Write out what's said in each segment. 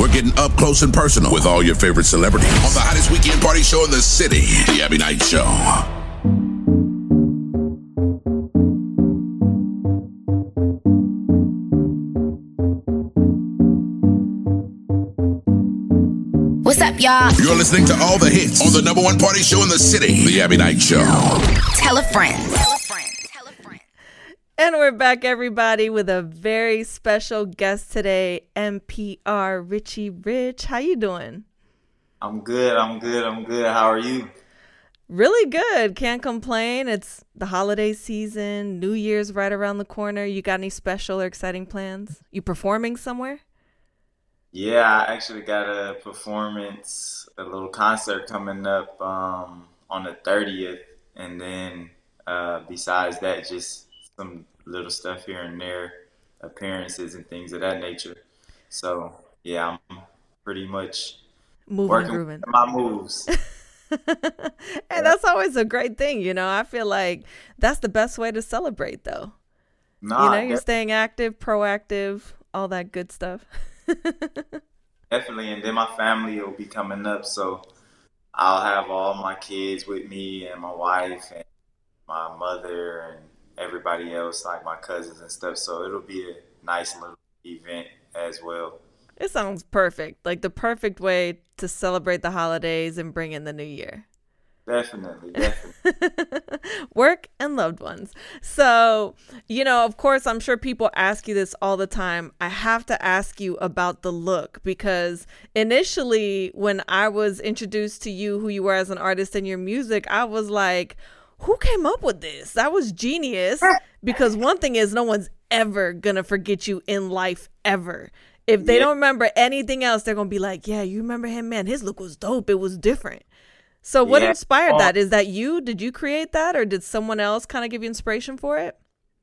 We're getting up close and personal with all your favorite celebrities on the hottest weekend party show in the city, The Abbie Knights Show. What's up, y'all? You're listening to all the hits on the number one party show in the city, The Abbie Knights Show. Tell a friend. Tell a friend. Tell a friend. And we're back, everybody, with a very special guest today, MPR Riche Rich. How you doing? I'm good. I'm good. I'm good. How are you? Really good. Can't complain. It's the holiday season. New Year's right around the corner. You got any special or exciting plans? You performing somewhere? Yeah, I actually got a performance, a little concert coming up um, on the 30th. And then uh, besides that, just some little stuff here and there, appearances and things of that nature. So, yeah, I'm pretty much Moving, working grooving. my moves. and that's always a great thing, you know. I feel like that's the best way to celebrate, though. Nah, you know, you're staying active, proactive, all that good stuff. definitely. And then my family will be coming up. So I'll have all my kids with me and my wife and my mother and everybody else, like my cousins and stuff. So it'll be a nice little event as well. It sounds perfect. Like the perfect way to celebrate the holidays and bring in the new year. Definitely, definitely. Work and loved ones. So, you know, of course, I'm sure people ask you this all the time. I have to ask you about the look because initially, when I was introduced to you, who you were as an artist and your music, I was like, who came up with this? That was genius. Because one thing is, no one's ever gonna forget you in life ever. If they Yeah. don't remember anything else, they're gonna be like, "Yeah, you remember him, man? His look was dope. It was different." So, what Yeah. inspired Oh. that? Is that you? Did you create that, or did someone else kind of give you inspiration for it?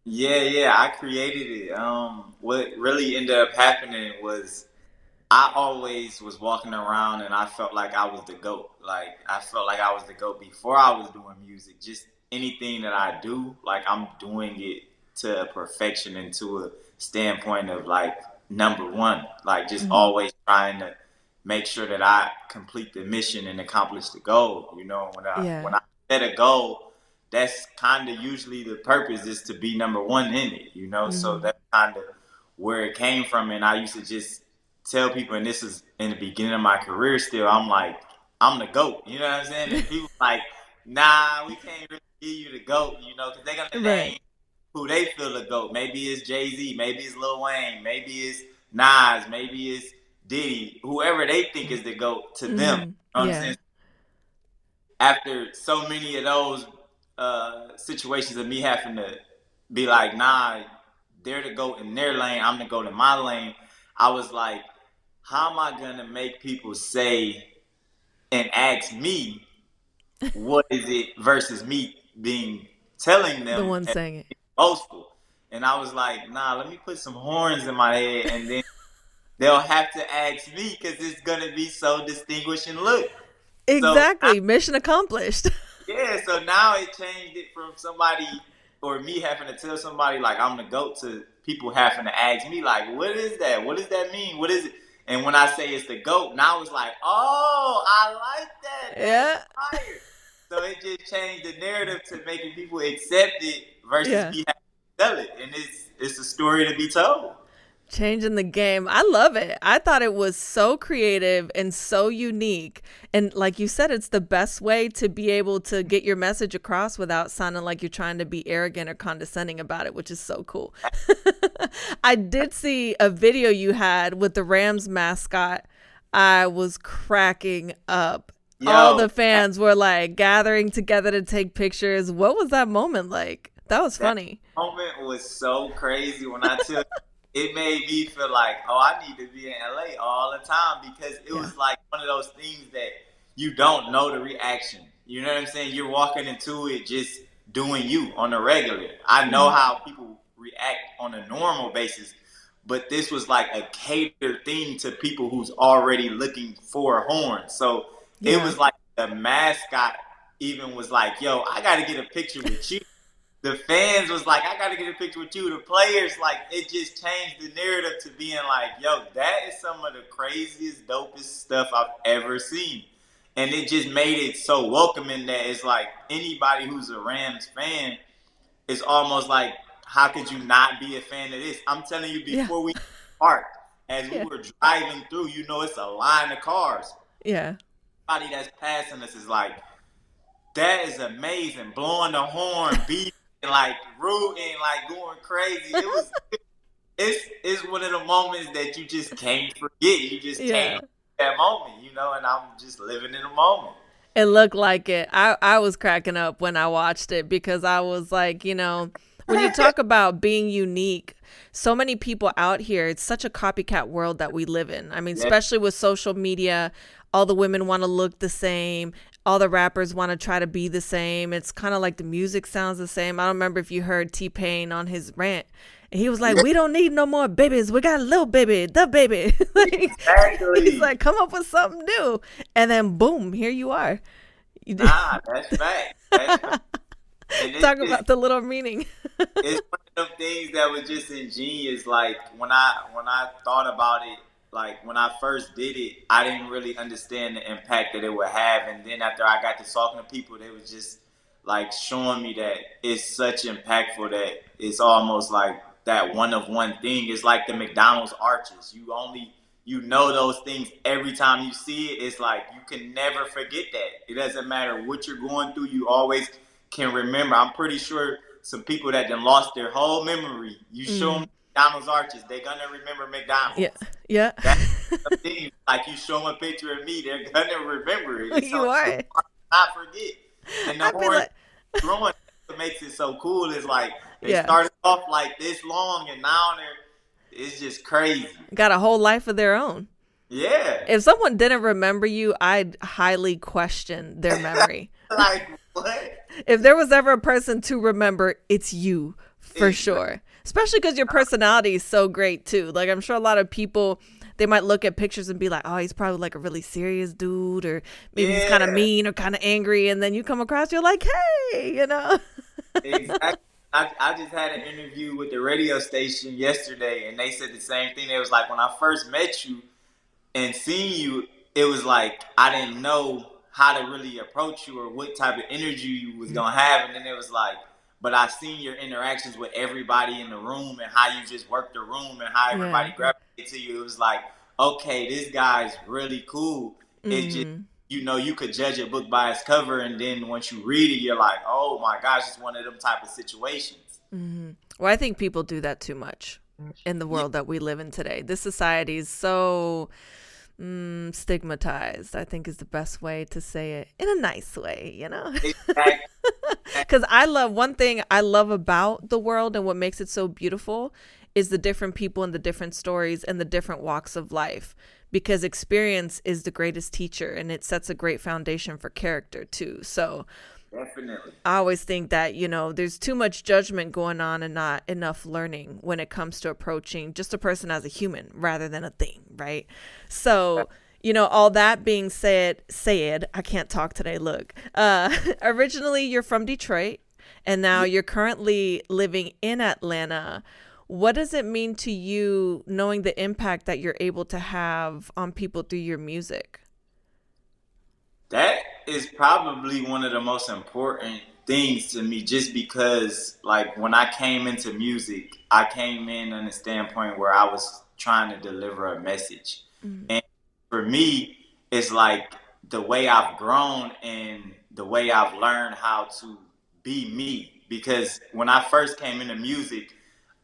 Yeah, yeah, I created it. Um, what really ended up happening was I always was walking around and I felt like I was the GOAT. Like I felt like I was the GOAT before I was doing music. Just anything that I do, like I'm doing it to a perfection and to a standpoint of like number one. Like just mm-hmm. always trying to make sure that I complete the mission and accomplish the goal. You know, when I Yeah. when I set a goal, that's kind of usually the purpose is to be number one in it, you know. So mm-hmm. that's kind of where it came from, and I used to just tell people, and this is in the beginning of my career. Still, I'm like, I'm the goat, you know what I'm saying? And people like, nah, we can't really give you the goat, you know, because they're gonna Right. name who they feel the goat. Maybe it's Jay Z, maybe it's Lil Wayne, maybe it's Nas, maybe it's Diddy, whoever they think is the goat to them. You know what Yeah. I'm saying? after so many of those uh, situations of me having to be like, nah, they're the goat in their lane, I'm the goat in my lane. I was like, how am I gonna make people say and ask me what is it versus me being telling them The one saying it. boastful. And I was like, nah, let me put some horns in my head and then they'll have to ask me because it's gonna be so distinguishing. look. Exactly. Mission accomplished. Yeah, so now it changed it from somebody or me having to tell somebody like I'm the goat to people having to ask me like, what is that? What does that mean? What is it? And when I say it's the goat, now it's like, oh, I like that. yeah. Fire. So it just changed the narrative to making people accept it versus Yeah. me having to tell it, and it's it's a story to be told. Changing the game. I love it. I thought it was so creative and so unique. And like you said, it's the best way to be able to get your message across without sounding like you're trying to be arrogant or condescending about it, which is so cool. I did see a video you had with the Rams mascot. I was cracking up. All the fans were like gathering together to take pictures. What was that moment like? That was funny. moment was so crazy when I tell you, it made me feel like, oh, I need to be in LA all the time because it was like one of those things that you don't know the reaction. You know what I'm saying? You're walking into it just doing you on a regular. I know mm-hmm. how people react on a normal basis, but this was like a catered thing to people who's already looking for a horn. So it was like the mascot even was like, yo, I got to get a picture with you the fans was like, I got to get a picture with you. The players, like, it just changed the narrative to being like, yo, that is some of the craziest, dopest stuff I've ever seen. And it just made it so welcoming that it's like anybody who's a Rams fan is almost like, how could you not be a fan of this? I'm telling you, before yeah. we parked, as we yeah. were driving through, you know, it's a line of cars. Yeah. Everybody that's passing us is like, that is amazing. Blowing the horn, beeping, like rooting, like going crazy. It was. it's it's one of the moments that you just can't forget. You just yeah. can't that moment, you know. And I'm just living in the moment. It looked like it. I I was cracking up when I watched it because I was like, you know, when you talk about being unique so many people out here it's such a copycat world that we live in i mean yeah. especially with social media all the women want to look the same all the rappers want to try to be the same. It's kind of like the music sounds the same. I don't remember if you heard T Pain on his rant. And he was like, "We don't need no more babies. We got a little baby, the baby." like, exactly. He's like, "Come up with something new," and then boom, here you are. You nah, that's right. That's Talk about the little meaning. it's one of them things that was just ingenious. Like when I when I thought about it like when I first did it, I didn't really understand the impact that it would have. And then after I got to talking to people, they was just like showing me that it's such impactful that it's almost like that one of one thing. It's like the McDonald's arches. You only you know those things every time you see it. It's like you can never forget that. It doesn't matter what you're going through. You always can remember. I'm pretty sure some people that then lost their whole memory. You show mm. them McDonald's arches, they're gonna remember McDonald's. Yeah, yeah. That's thing. Like you show them a picture of me, they're gonna remember it. you so, are. Not forget. And the I horn like... growing makes it so cool is like they yeah. started off like this long, and now they're it's just crazy. Got a whole life of their own. Yeah. If someone didn't remember you, I'd highly question their memory. like what? If there was ever a person to remember, it's you for sure especially because your personality is so great too. Like I'm sure a lot of people they might look at pictures and be like, "Oh, he's probably like a really serious dude, or maybe yeah. he's kind of mean or kind of angry," and then you come across, you're like, "Hey," you know. exactly. I, I just had an interview with the radio station yesterday, and they said the same thing. It was like when I first met you and seen you, it was like I didn't know how to really approach you or what type of energy you was gonna have, and then it was like but I've seen your interactions with everybody in the room and how you just worked the room and how everybody yeah. gravitated to you. It was like, okay, this guy's really cool. Mm-hmm. It just you know, you could judge a book by its cover, and then once you read it, you're like, oh my gosh, it's one of them type of situations. Mm-hmm. Well, I think people do that too much in the world yeah. that we live in today. This society is so mm, stigmatized, I think is the best way to say it in a nice way, you know? Because I love one thing I love about the world and what makes it so beautiful is the different people and the different stories and the different walks of life. Because experience is the greatest teacher and it sets a great foundation for character too. So, Definitely. I always think that, you know, there's too much judgment going on and not enough learning when it comes to approaching just a person as a human rather than a thing, right? So, you know, all that being said, said, I can't talk today. Look, uh, originally you're from Detroit and now you're currently living in Atlanta. What does it mean to you knowing the impact that you're able to have on people through your music? That is probably one of the most important things to me just because like when I came into music, I came in on the standpoint where I was trying to deliver a message. Mm-hmm. And for me, it's like the way I've grown and the way I've learned how to be me. Because when I first came into music,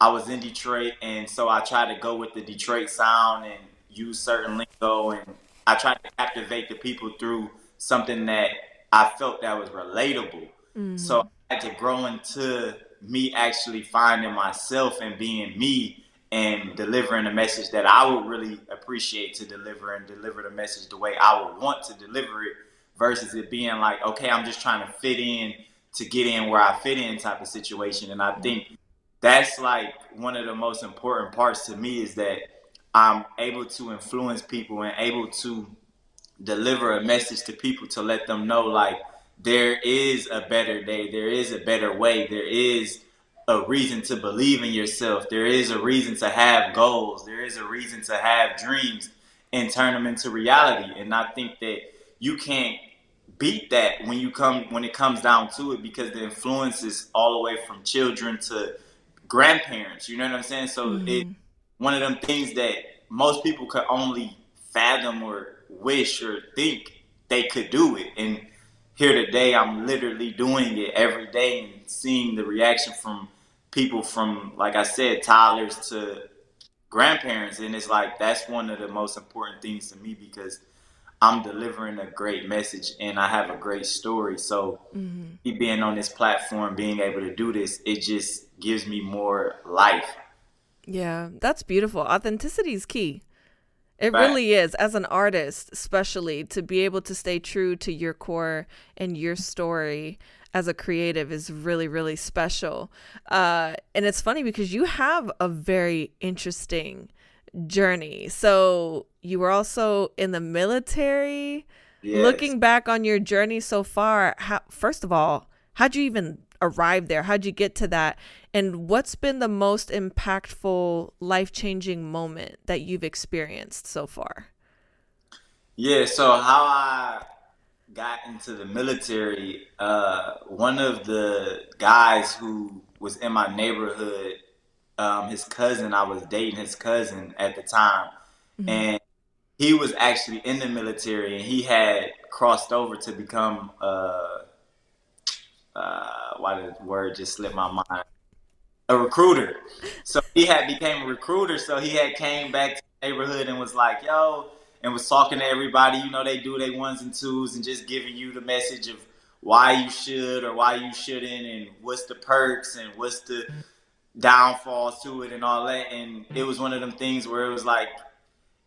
I was in Detroit, and so I tried to go with the Detroit sound and use certain lingo, and I tried to captivate the people through something that I felt that was relatable. Mm-hmm. So I had to grow into me actually finding myself and being me and delivering a message that I would really appreciate to deliver and deliver the message the way I would want to deliver it versus it being like, okay, I'm just trying to fit in to get in where I fit in type of situation. And I mm-hmm. think that's like one of the most important parts to me is that I'm able to influence people and able to deliver a message to people to let them know like there is a better day, there is a better way, there is a reason to believe in yourself, there is a reason to have goals, there is a reason to have dreams and turn them into reality. And I think that you can't beat that when you come when it comes down to it because the influence is all the way from children to grandparents. You know what I'm saying? So mm-hmm. it one of them things that most people could only fathom or wish or think they could do it. And here today, I'm literally doing it every day and seeing the reaction from people from, like I said, toddlers to grandparents. And it's like that's one of the most important things to me because I'm delivering a great message and I have a great story. So mm-hmm. being on this platform, being able to do this, it just gives me more life. Yeah, that's beautiful. Authenticity is key. It right. really is, as an artist, especially to be able to stay true to your core and your story as a creative is really, really special. Uh, and it's funny because you have a very interesting journey. So you were also in the military. Yes. Looking back on your journey so far, how, first of all, how'd you even arrive there? How'd you get to that? And what's been the most impactful, life changing moment that you've experienced so far? Yeah, so how I got into the military, uh, one of the guys who was in my neighborhood, um, his cousin, I was dating his cousin at the time, mm-hmm. and he was actually in the military and he had crossed over to become uh, uh, why did the word just slip my mind? A recruiter. So he had became a recruiter. So he had came back to the neighborhood and was like, "Yo," and was talking to everybody. You know, they do their ones and twos and just giving you the message of why you should or why you shouldn't, and what's the perks and what's the downfalls to it and all that. And it was one of them things where it was like,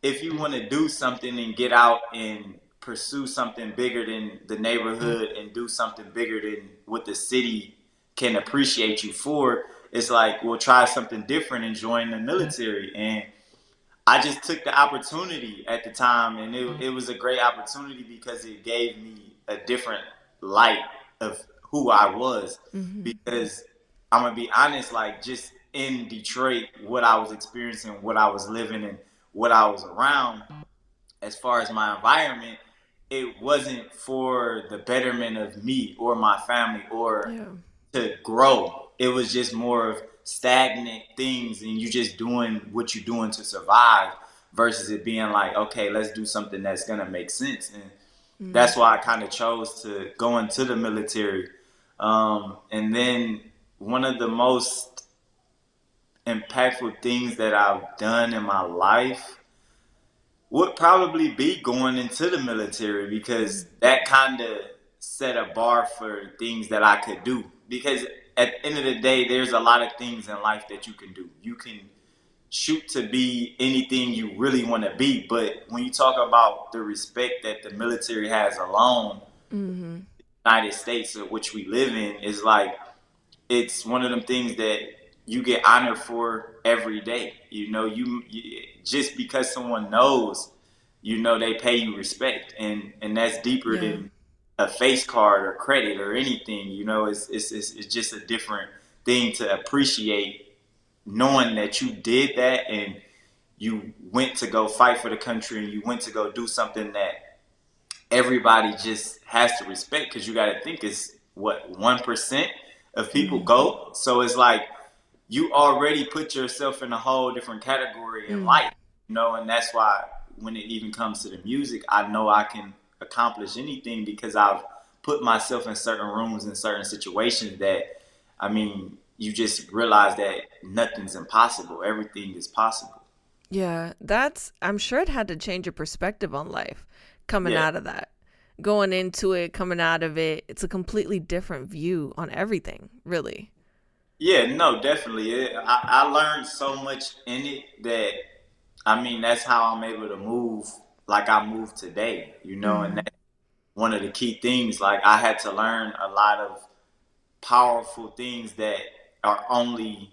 if you want to do something and get out and pursue something bigger than the neighborhood and do something bigger than what the city can appreciate you for, it's like we'll try something different and join the military. And I just took the opportunity at the time, and it, it was a great opportunity because it gave me a different light of who I was. Mm-hmm. Because I'm gonna be honest, like just in Detroit, what I was experiencing, what I was living, and what I was around, as far as my environment, it wasn't for the betterment of me or my family or yeah. to grow. It was just more of stagnant things and you just doing what you're doing to survive versus it being like, okay, let's do something that's gonna make sense. And mm-hmm. that's why I kind of chose to go into the military. Um, and then one of the most impactful things that I've done in my life would probably be going into the military because that kind of set a bar for things that I could do. Because at the end of the day, there's a lot of things in life that you can do. You can shoot to be anything you really want to be, but when you talk about the respect that the military has alone, mm-hmm. United States, of which we live in, is like it's one of them things that you get honored for every day. You know, you, you, just because someone knows, you know, they pay you respect, and and that's deeper yeah. than a face card or credit or anything. You know, it's, it's it's it's just a different thing to appreciate, knowing that you did that and you went to go fight for the country and you went to go do something that everybody just has to respect because you got to think it's what one percent of people mm-hmm. go. So it's like you already put yourself in a whole different category in mm. life, you know, and that's why when it even comes to the music, I know I can accomplish anything because I've put myself in certain rooms in certain situations that, I mean, you just realize that nothing's impossible. Everything is possible. Yeah, that's, I'm sure it had to change your perspective on life coming yeah. out of that. Going into it, coming out of it, it's a completely different view on everything, really. Yeah, no, definitely. It, I, I learned so much in it that I mean that's how I'm able to move like I move today. You know, mm-hmm. and that's one of the key things. Like I had to learn a lot of powerful things that are only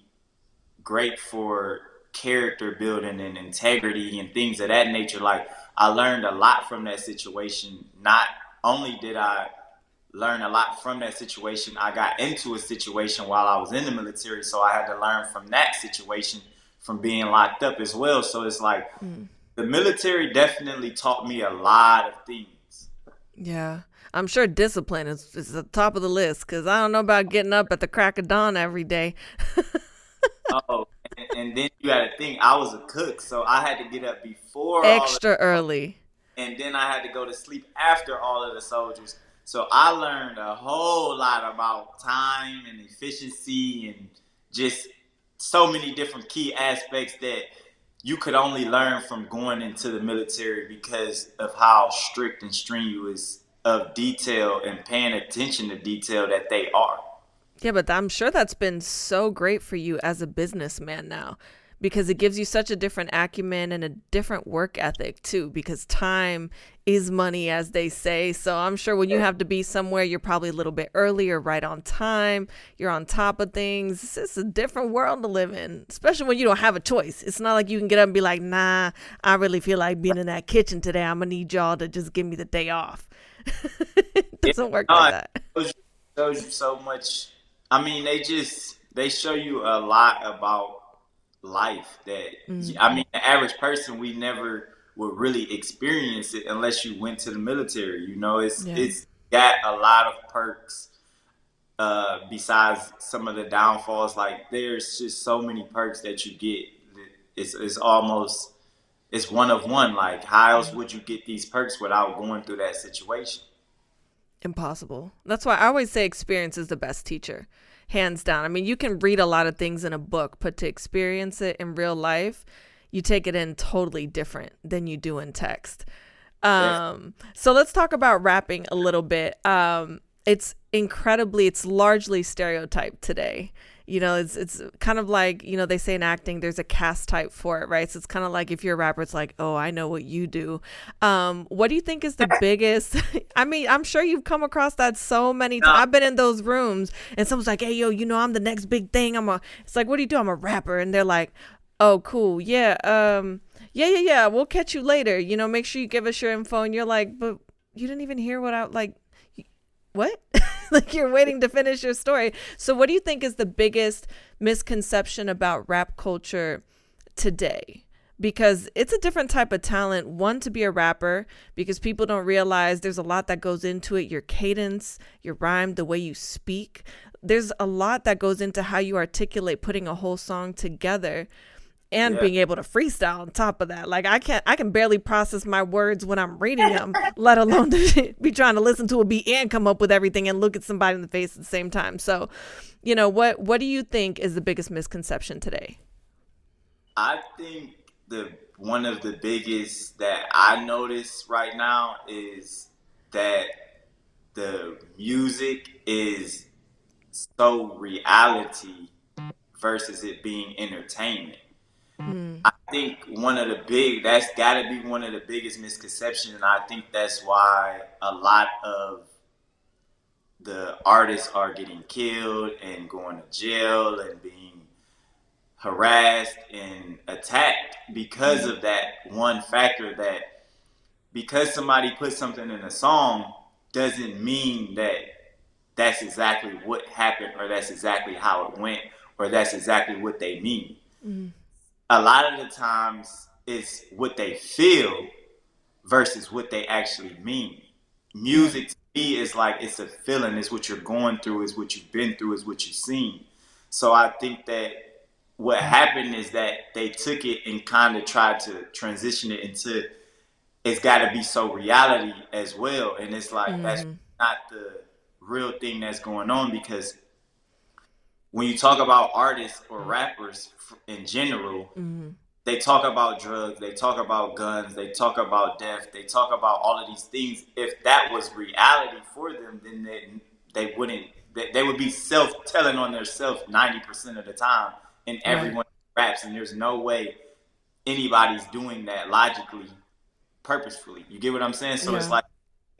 great for character building and integrity and things of that nature. Like I learned a lot from that situation. Not only did I learn a lot from that situation. I got into a situation while I was in the military, so I had to learn from that situation from being locked up as well. So it's like mm. The military definitely taught me a lot of things. Yeah. I'm sure discipline is, is the top of the list because I don't know about getting up at the crack of dawn every day. oh, and, and, then you got to think I was a cook, so I had to get up before extra early, and then I had to go to sleep after all of the soldiers. So I learned a whole lot about time and efficiency and just so many different key aspects that you could only learn from going into the military because of how strict and strenuous of detail and paying attention to detail that they are. Yeah, but I'm sure that's been so great for you as a businessman now because it gives you such a different acumen and a different work ethic too because time is money as they say. So i'm sure when you have to be somewhere you're probably a little bit earlier right on time you're on top of things. It's just a different world to live in especially when you don't have a choice. It's not like you can get up and be like nah i really feel like being in that kitchen today. I'm gonna need y'all to just give me the day off. It doesn't work like that. shows you so much. I mean they just they show you a lot about life that mm-hmm. I mean the average person we never would really experience it unless you went to the military. You know, it's yeah. it's got a lot of perks. Uh, besides some of the downfalls, like there's just so many perks that you get. It's it's almost it's one of one. Like how else would you get these perks without going through that situation? Impossible. That's why I always say experience is the best teacher hands down. I mean, you can read a lot of things in a book, but to experience it in real life, you take it in totally different than you do in text. Um, so let's talk about rapping a little bit. Um, it's incredibly, it's largely stereotyped today you know it's it's kind of like you know they say in acting there's a cast type for it right? So it's kind of like if you're a rapper it's like oh i know what you do. Um what do you think is the biggest i mean i'm sure you've come across that so many times i've been in those rooms and someone's like hey yo you know i'm the next big thing. I'm a it's like what do you do? I'm a rapper. And they're like oh cool. Yeah um yeah yeah yeah we'll catch you later. You know make sure you give us your info. And you're like but you didn't even hear what i like what like you're waiting to finish your story. So what do you think is the biggest misconception about rap culture today? Because it's a different type of talent. One, to be a rapper, because people don't realize there's a lot that goes into it your cadence, your rhyme, the way you speak. There's a lot that goes into how you articulate putting a whole song together and yeah. being able to freestyle on top of that. Like I can't, I can barely process my words when I'm reading them, let alone to be trying to listen to a beat and come up with everything and look at somebody in the face at the same time. So, you know, what what do you think is the biggest misconception today? I think the one of the biggest that I notice right now is that the music is so reality versus it being entertainment. Mm. I think one of the big that's got to be one of the biggest misconceptions, and I think that's why a lot of the artists are getting killed and going to jail and being harassed and attacked because of that one factor that because somebody put something in a song doesn't mean that that's exactly what happened or that's exactly how it went or that's exactly what they mean. Mm a lot of the times it's what they feel versus what they actually mean. Music to me is like it's a feeling, it's what you're going through, it's what you've been through, it's what you've seen. So I think that what happened is that they took it and kind of tried to transition it into it's got to be so reality as well. And it's like mm-hmm. that's not the real thing that's going on because when you talk about artists or rappers in general, mm-hmm. they talk about drugs, they talk about guns, they talk about death, they talk about all of these things. If that was reality for them, then they, they wouldn't. They, they would be self telling on themselves ninety percent of the time, and everyone right. raps, and there's no way anybody's doing that logically, purposefully. You get what I'm saying? So yeah. it's like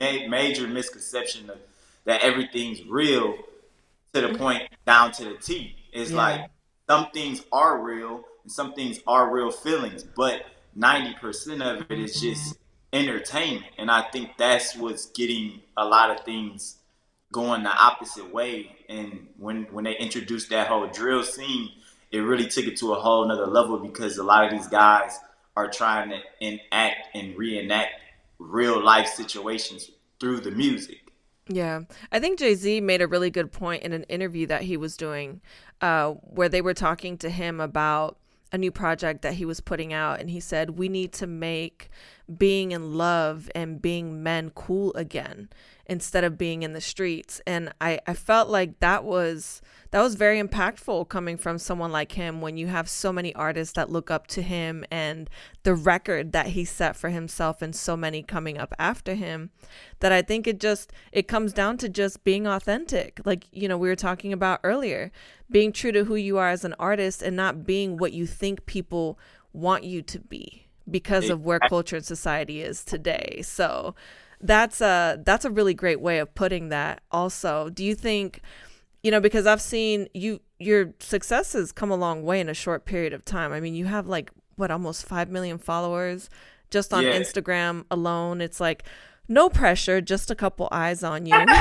a major misconception of that everything's real to the mm-hmm. point down to the T. It's yeah. like some things are real and some things are real feelings, but 90% of it is mm-hmm. just entertainment. And I think that's what's getting a lot of things going the opposite way. And when when they introduced that whole drill scene, it really took it to a whole nother level because a lot of these guys are trying to enact and reenact real life situations through the music. Yeah. I think Jay Z made a really good point in an interview that he was doing uh, where they were talking to him about a new project that he was putting out. And he said, We need to make being in love and being men cool again instead of being in the streets. And i i felt like that was that was very impactful coming from someone like him when you have so many artists that look up to him and the record that he set for himself and so many coming up after him that i think it just it comes down to just being authentic. Like you know we were talking about earlier being true to who you are as an artist and not being what you think people want you to be because of where culture and society is today. So that's a that's a really great way of putting that also. Do you think you know because i've seen you your successes come a long way in a short period of time. I mean you have like what almost 5 million followers just on yeah. instagram alone. It's like no pressure just a couple eyes on you.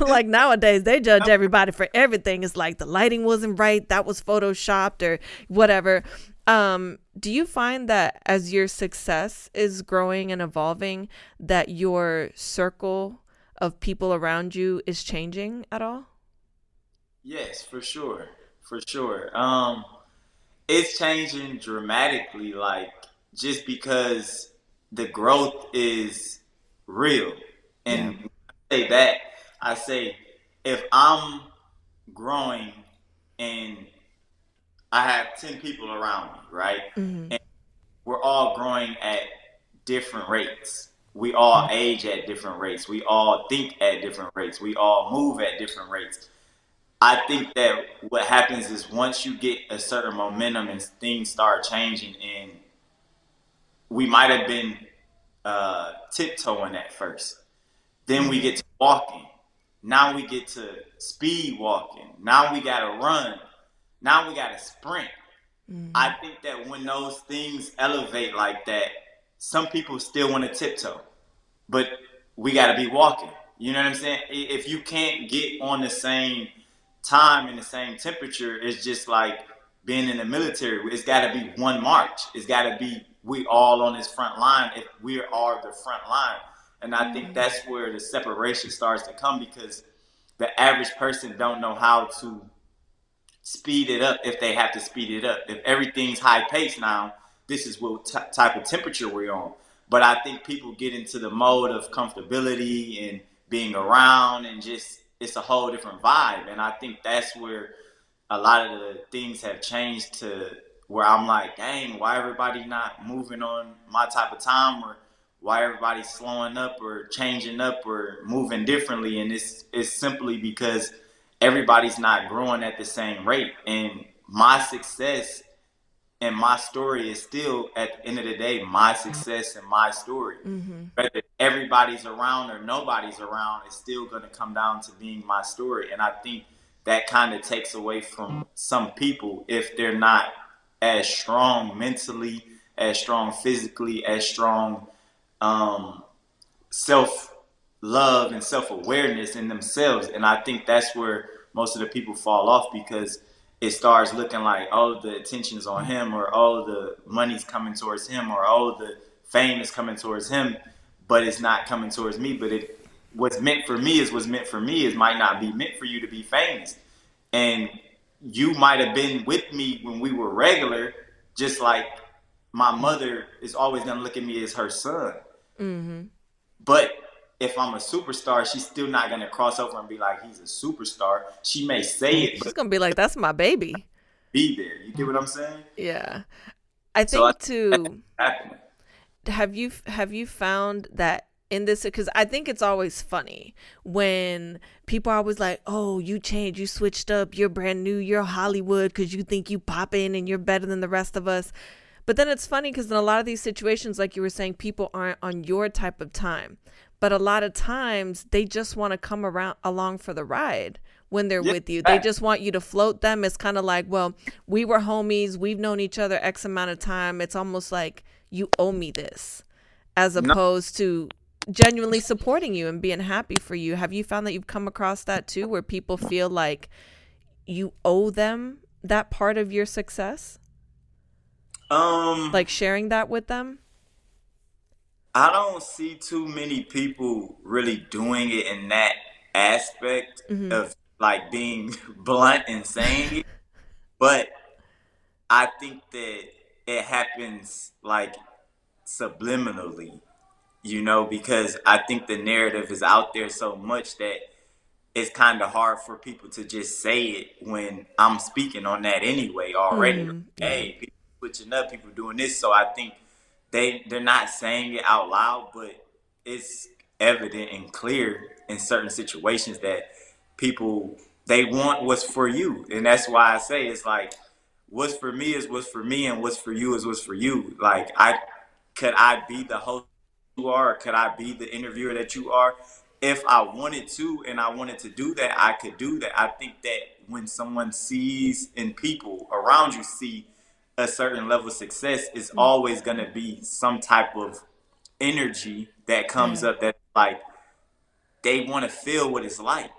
Like nowadays they judge everybody for everything. It's like the lighting wasn't right that was photoshopped or whatever um, do you find that as your success is growing and evolving, that your circle of people around you is changing at all? Yes, for sure. For sure. Um, it's changing dramatically, like just because the growth is real. And yeah. I say that, I say if I'm growing and I have 10 people around me, right? Mm-hmm. And we're all growing at different rates. We all mm-hmm. age at different rates. We all think at different rates. We all move at different rates. I think that what happens is once you get a certain momentum and things start changing, and we might have been uh, tiptoeing at first. Then we mm-hmm. get to walking. Now we get to speed walking. Now we got to run. Now we got to sprint. Mm-hmm. I think that when those things elevate like that, some people still want to tiptoe, but we got to be walking. You know what I'm saying? If you can't get on the same time and the same temperature, it's just like being in the military. It's got to be one march. It's got to be we all on this front line if we are the front line. And I think mm-hmm. that's where the separation starts to come because the average person don't know how to speed it up if they have to speed it up. If everything's high pace now, this is what t- type of temperature we're on. But I think people get into the mode of comfortability and being around and just it's a whole different vibe. And I think that's where a lot of the things have changed to where I'm like, dang, why everybody not moving on my type of time or why everybody's slowing up or changing up or moving differently. And it's it's simply because everybody's not growing at the same rate. And my success and my story is still at the end of the day my success and my story. Mm-hmm. Whether everybody's around or nobody's around, it's still going to come down to being my story. And I think that kind of takes away from some people if they're not as strong mentally, as strong physically, as strong um, self love and self awareness in themselves. And I think that's where most of the people fall off because it starts looking like oh the attention's on him or oh the money's coming towards him or oh the fame is coming towards him, but it's not coming towards me. But it what's meant for me is what's meant for me is might not be meant for you to be famous. And you might have been with me when we were regular, just like my mother is always gonna look at me as her son. Mm-hmm. But if I'm a superstar, she's still not gonna cross over and be like, he's a superstar. She may say it, she's gonna be like, that's my baby. Be there. You get what I'm saying? Yeah. I think so I, too. Have you have you found that in this because I think it's always funny when people are always like, "Oh, you changed, you switched up, you're brand new, you're Hollywood because you think you pop in and you're better than the rest of us." But then it's funny because in a lot of these situations, like you were saying, people aren't on your type of time but a lot of times they just want to come around along for the ride when they're yeah. with you. They just want you to float them. It's kind of like, well, we were homies. We've known each other X amount of time. It's almost like you owe me this as opposed no. to genuinely supporting you and being happy for you. Have you found that you've come across that too, where people feel like you owe them that part of your success? Um, Like sharing that with them? I don't see too many people really doing it in that aspect mm-hmm. of like being blunt and saying it. But I think that it happens like subliminally, you know, because I think the narrative is out there so much that it's kind of hard for people to just say it when I'm speaking on that anyway already. Mm-hmm. Hey, people switching up, people doing this. So I think they they're not saying it out loud, but it's evident and clear in certain situations that people they want what's for you, and that's why I say it's like what's for me is what's for me, and what's for you is what's for you. Like I could I be the host you are, could I be the interviewer that you are? If I wanted to and I wanted to do that, I could do that. I think that when someone sees and people around you see a certain level of success, it's mm. always going to be some type of energy that comes up that like they want to feel what it's like.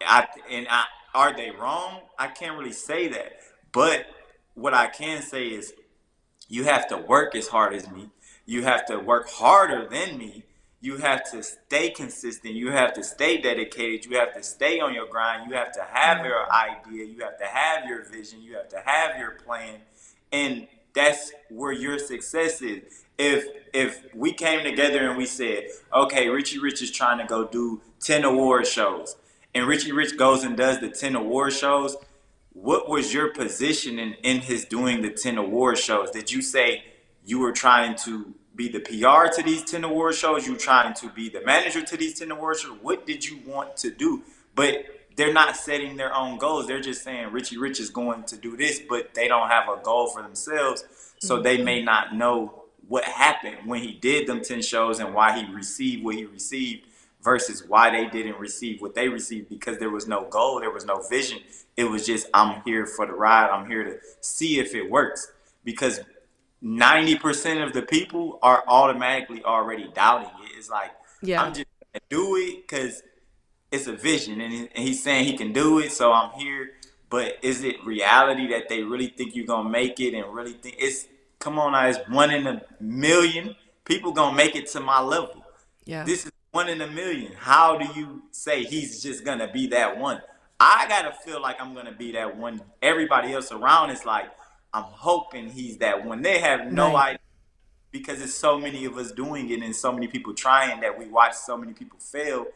I and I are they wrong? I can't really say that. But what I can say is you have to work as hard as me. You have to work harder than me. You have to stay consistent. You have to stay dedicated. You have to stay on your grind. You have to have your idea. You have to have your vision. You have to have your plan. And that's where your success is. If if we came together and we said, okay, Riche Rich is trying to go do 10 award shows, and Riche Rich goes and does the 10 award shows, what was your position in, in his doing the 10 award shows? Did you say you were trying to be the PR to these 10 award shows? You trying to be the manager to these 10 award shows? What did you want to do? But they're not setting their own goals. They're just saying Riche Rich is going to do this, but they don't have a goal for themselves. So they mm-hmm. may not know what happened when he did them 10 shows and why he received what he received versus why they didn't receive what they received because there was no goal, there was no vision. It was just, I'm here for the ride, I'm here to see if it works. Because 90% of the people are automatically already doubting it. It's like, Yeah. I'm just gonna do it because it's a vision and, he- and he's saying he can do it, so I'm here. But is it reality that they really think you're gonna make it and really think it's come on now, it's one in a million people gonna make it to my level. Yeah. This is one in a million. How do you say he's just gonna be that one? I gotta feel like I'm gonna be that one. Everybody else around is like, I'm hoping he's that one. They have no Right. idea because it's so many of us doing it and so many people trying that we watch so many people fail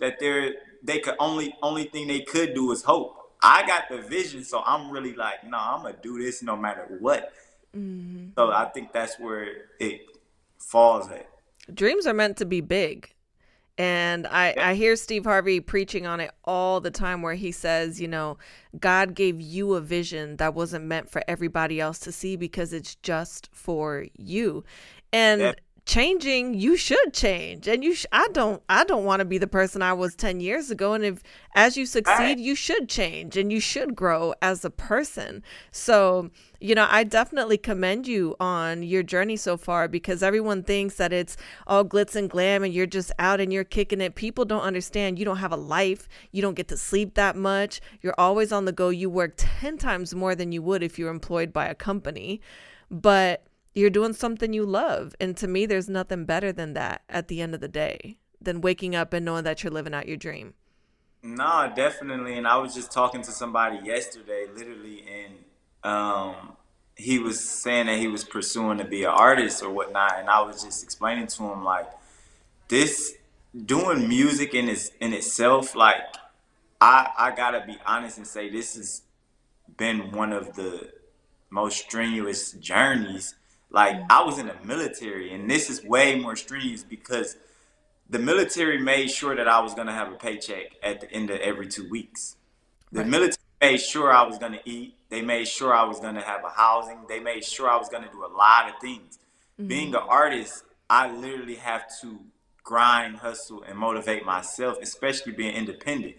that they're they could only only thing they could do is hope. I got the vision, so I'm really like, no, I'm gonna do this no matter what. Mm-hmm. So I think that's where it falls at. dreams are meant to be big and I, I hear steve harvey preaching on it all the time where he says you know god gave you a vision that wasn't meant for everybody else to see because it's just for you and Yep. Changing you should change. And you sh- i don't i don't want to be the person i was 10 years ago. And if as you succeed you should change and you should grow as a person. So you know i definitely commend you on your journey so far because everyone thinks that it's all glitz and glam and you're just out and you're kicking it. People don't understand. You don't have a life. You don't get to sleep that much. You're always on the go. You work 10 times more than you would if you're employed by a company. But you're doing something you love. And to me, there's nothing better than that at the end of the day than waking up and knowing that you're living out your dream. No, definitely. And I was just talking to somebody yesterday, literally, and um, he was saying that he was pursuing to be an artist or whatnot, and I was just explaining to him like this doing music in its in itself, like I I gotta be honest and say this has been one of the most strenuous journeys. Like I was in the military, and this is way more strenuous because the military made sure that I was gonna have a paycheck at the end of every two weeks. The Right. military made sure I was gonna eat. They made sure I was gonna have a housing. They made sure I was gonna do a lot of things. Being mm-hmm. an artist, I literally have to grind, hustle, and motivate myself, especially being independent.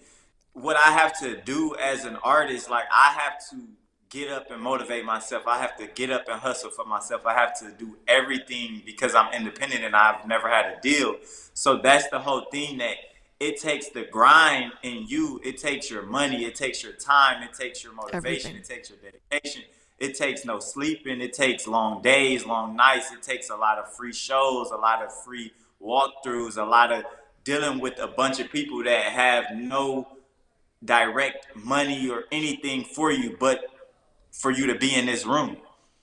What I have to do as an artist, like I have to get up and motivate myself. I have to get up and hustle for myself. I have to do everything because I'm independent and I've never had a deal. So that's the whole thing that it takes the grind in you. It takes your money. It takes your time. It takes your motivation. Everything. It takes your dedication. It takes no sleeping. It takes long days, long nights. It takes a lot of free shows, a lot of free walkthroughs, a lot of dealing with a bunch of people that have no direct money or anything for you but for you to be in this room.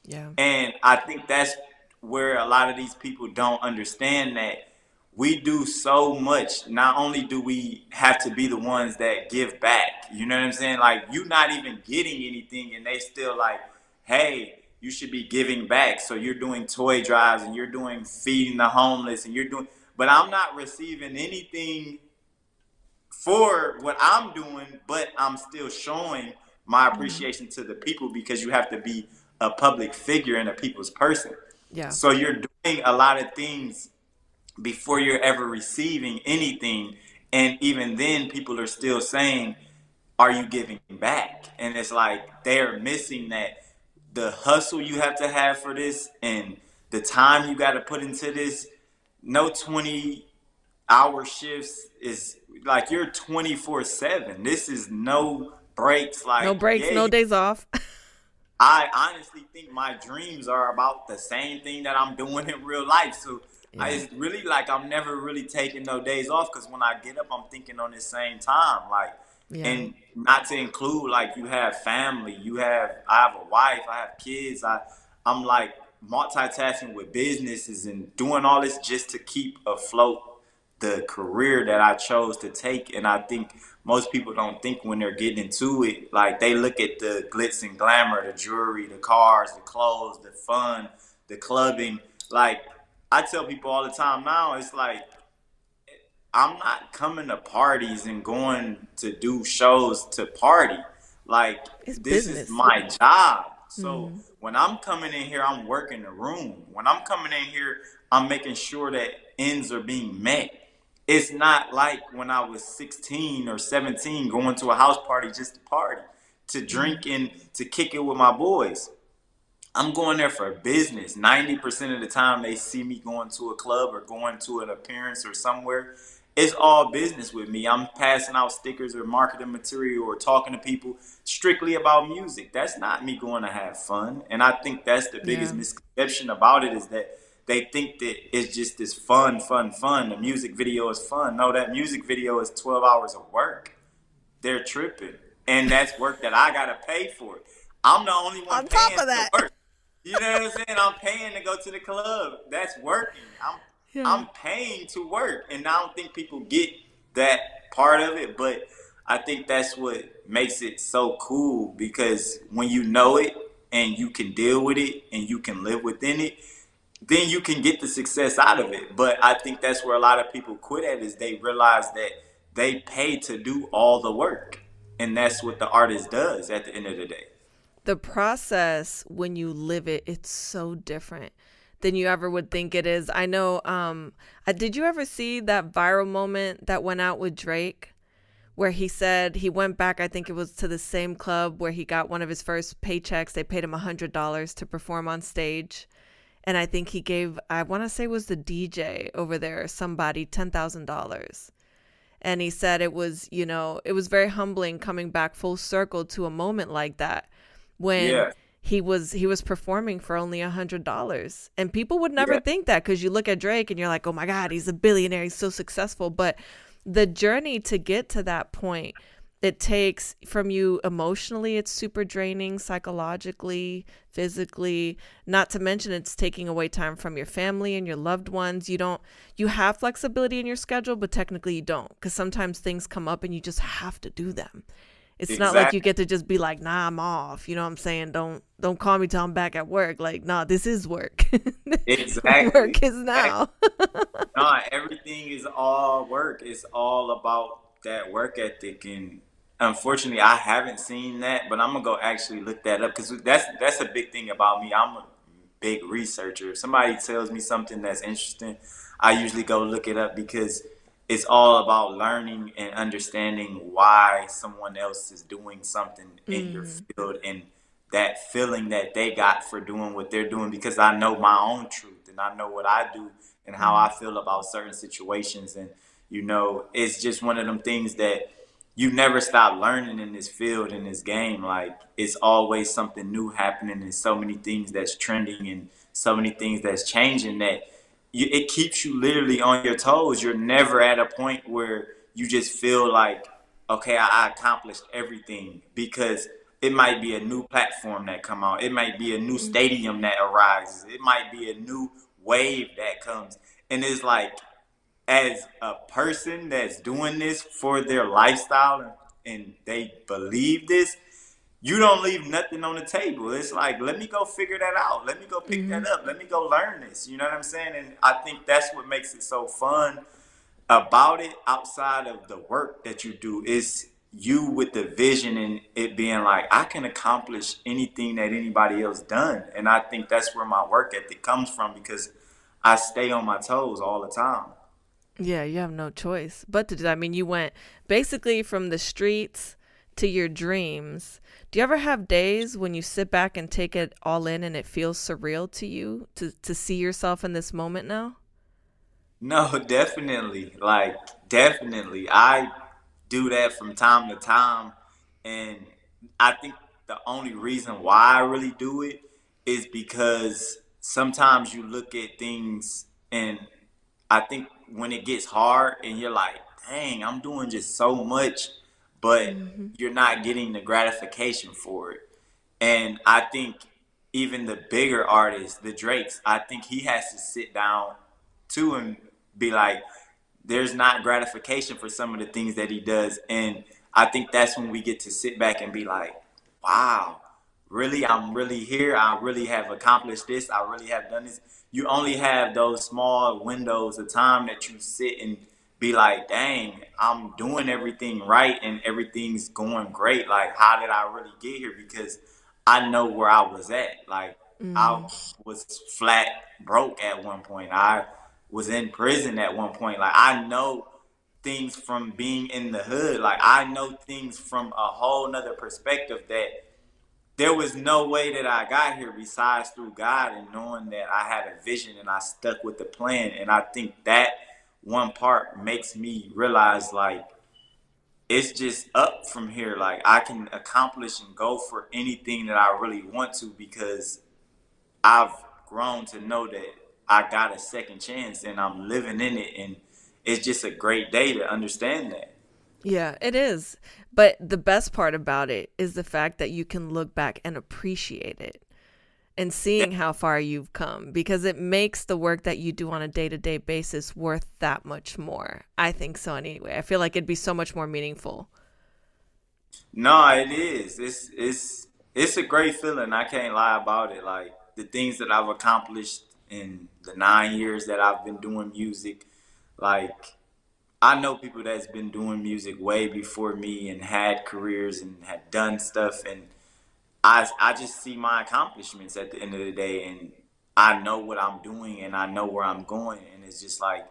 Yeah. And I think that's where a lot of these people don't understand that we do so much. Not only do we have to be the ones that give back, you know what I'm saying? Like you're not even getting anything and they still like, hey, you should be giving back. So you're doing toy drives and you're doing feeding the homeless and you're doing but I'm not receiving anything for what I'm doing, but I'm still showing my mm-hmm. appreciation to the people because you have to be a public figure and a people's person. Yeah. So you're doing a lot of things before you're ever receiving anything. And even then, people are still saying, Are you giving back? And it's like they're missing that the hustle you have to have for this and the time you got to put into this. No 20 hour shifts is like you're 24 7. This is no breaks. Like, no breaks, yeah, no days off. I honestly think my dreams are about the same thing that I'm doing in real life. So yeah. I, it's really like I'm never really taking no days off because when I get up, I'm thinking on the same time. Like, yeah. and not to include like you have family, you have I have a wife, I have kids. I I'm like multitasking with businesses and doing all this just to keep afloat the career that I chose to take. And I think most people don't think when they're getting into it, like they look at the glitz and glamour, the jewelry, the cars, the clothes, the fun, the clubbing. Like I tell people all the time now, it's like I'm not coming to parties and going to do shows to party. Like it's this business. is my job. So mm. when I'm coming in here, I'm working the room. When I'm coming in here, I'm making sure that ends are being met. It's not like when I was 16 or 17 going to a house party just to party, to drink and to kick it with my boys. I'm going there for business. 90% of the time they see me going to a club or going to an appearance or somewhere. It's all business with me. I'm passing out stickers or marketing material or talking to people strictly about music. That's not me going to have fun. And I think that's the biggest yeah. misconception about it is that they think that it's just this fun, fun, fun. The music video is fun. No, that music video is 12 hours of work. They're tripping. And that's work that I got to pay for. I'm the only one on top of that. work. You know what I'm saying? I'm paying to go to the club. That's working. I'm yeah. I'm paying to work, and I don't think people get that part of it. But I think that's what makes it so cool because when you know it and you can deal with it and you can live within it, then you can get the success out of it. But I think that's where a lot of people quit at is they realize that they pay to do all the work. And that's what the artist does at the end of the day. The process when you live it it's so different than you ever would think it is. I know um did you ever see that viral moment that went out with drake? Where he said he went back i think it was to the same club where he got one of his first paychecks. They paid him a hundred dollars to perform on stage and i think he gave i want to say was the dj over there somebody ten thousand dollars and he said it was you know it was very humbling coming back full circle to a moment like that when yeah. he was he was performing for only a hundred dollars and people would never yeah. think that because you look at drake and you're like oh my god he's a billionaire he's so successful but the journey to get to that point it takes from you emotionally it's super draining psychologically physically not to mention it's taking away time from your family and your loved ones you don't you have flexibility in your schedule but technically you don't because sometimes things come up and you just have to do them it's exactly. not like you get to just be like, nah, I'm off. You know what I'm saying? Don't don't call me till I'm back at work. Like, nah, this is work. exactly. work is now. nah, everything is all work. It's all about that work ethic and unfortunately I haven't seen that, but I'm gonna go actually look that up because that's that's a big thing about me. I'm a big researcher. If somebody tells me something that's interesting, I usually go look it up because it's all about learning and understanding why someone else is doing something in your mm. field and that feeling that they got for doing what they're doing because I know my own truth and I know what I do and how I feel about certain situations and you know it's just one of them things that you never stop learning in this field in this game. Like it's always something new happening and so many things that's trending and so many things that's changing that you, it keeps you literally on your toes. You're never at a point where you just feel like okay I, I accomplished everything because it might be a new platform that come out. It might be a new mm-hmm. stadium that arises. It might be a new wave that comes. And it's like as a person that's doing this for their lifestyle and, they believe this you don't leave nothing on the table. It's like let me go figure that out. Let me go pick that mm-hmm. up. Let me go learn this. You know what i'm saying? And i think that's what makes it so fun about it outside of the work that you do is you with the vision and it being like I can accomplish anything that anybody else done. And I think that's where my work ethic comes from because I stay on my toes all the time. Yeah, you have no choice but to do that. I mean, you went basically from the streets to your dreams. Do you ever have days when you sit back and take it all in and it feels surreal to you to, to see yourself in this moment now? No, definitely. Like, definitely. I do that from time to time. And I think the only reason why I really do it is because sometimes you look at things and I think when it gets hard and you're like, dang, I'm doing just so much, but mm-hmm. you're not getting the gratification for it. And I think even the bigger artists, the Drakes, I think he has to sit down too and be like, there's not gratification for some of the things that he does. And I think that's when we get to sit back and be like, wow, really, I'm really here. I really have accomplished this. I really have done this. You only have those small windows of time that you sit and be like, dang, I'm doing everything right and everything's going great. Like, how did I really get here? Because I know where I was at. Like, mm. I was flat broke at one point. I was in prison at one point. Like I know things from being in the hood. Like I know things from a whole nother perspective that there was no way that I got here besides through God and knowing that I had a vision and I stuck with the plan. And I think that one part makes me realize like it's just up from here. Like I can accomplish and go for anything that I really want to because I've grown to know that I got a second chance and I'm living in it and it's just a great day to understand that. Yeah, it is. But the best part about it is the fact that you can look back and appreciate it and seeing how far you've come because it makes the work that you do on a day-to-day basis worth that much more. I think so anyway. I feel like it'd be so much more meaningful. No, it is. It's it's it's a great feeling. I can't lie about it. Like the things that I've accomplished in the nine years that I've been doing music. Like, I know people that's been doing music way before me and had careers and had done stuff. And I, I just see my accomplishments at the end of the day. And I know what I'm doing and I know where I'm going. And it's just like,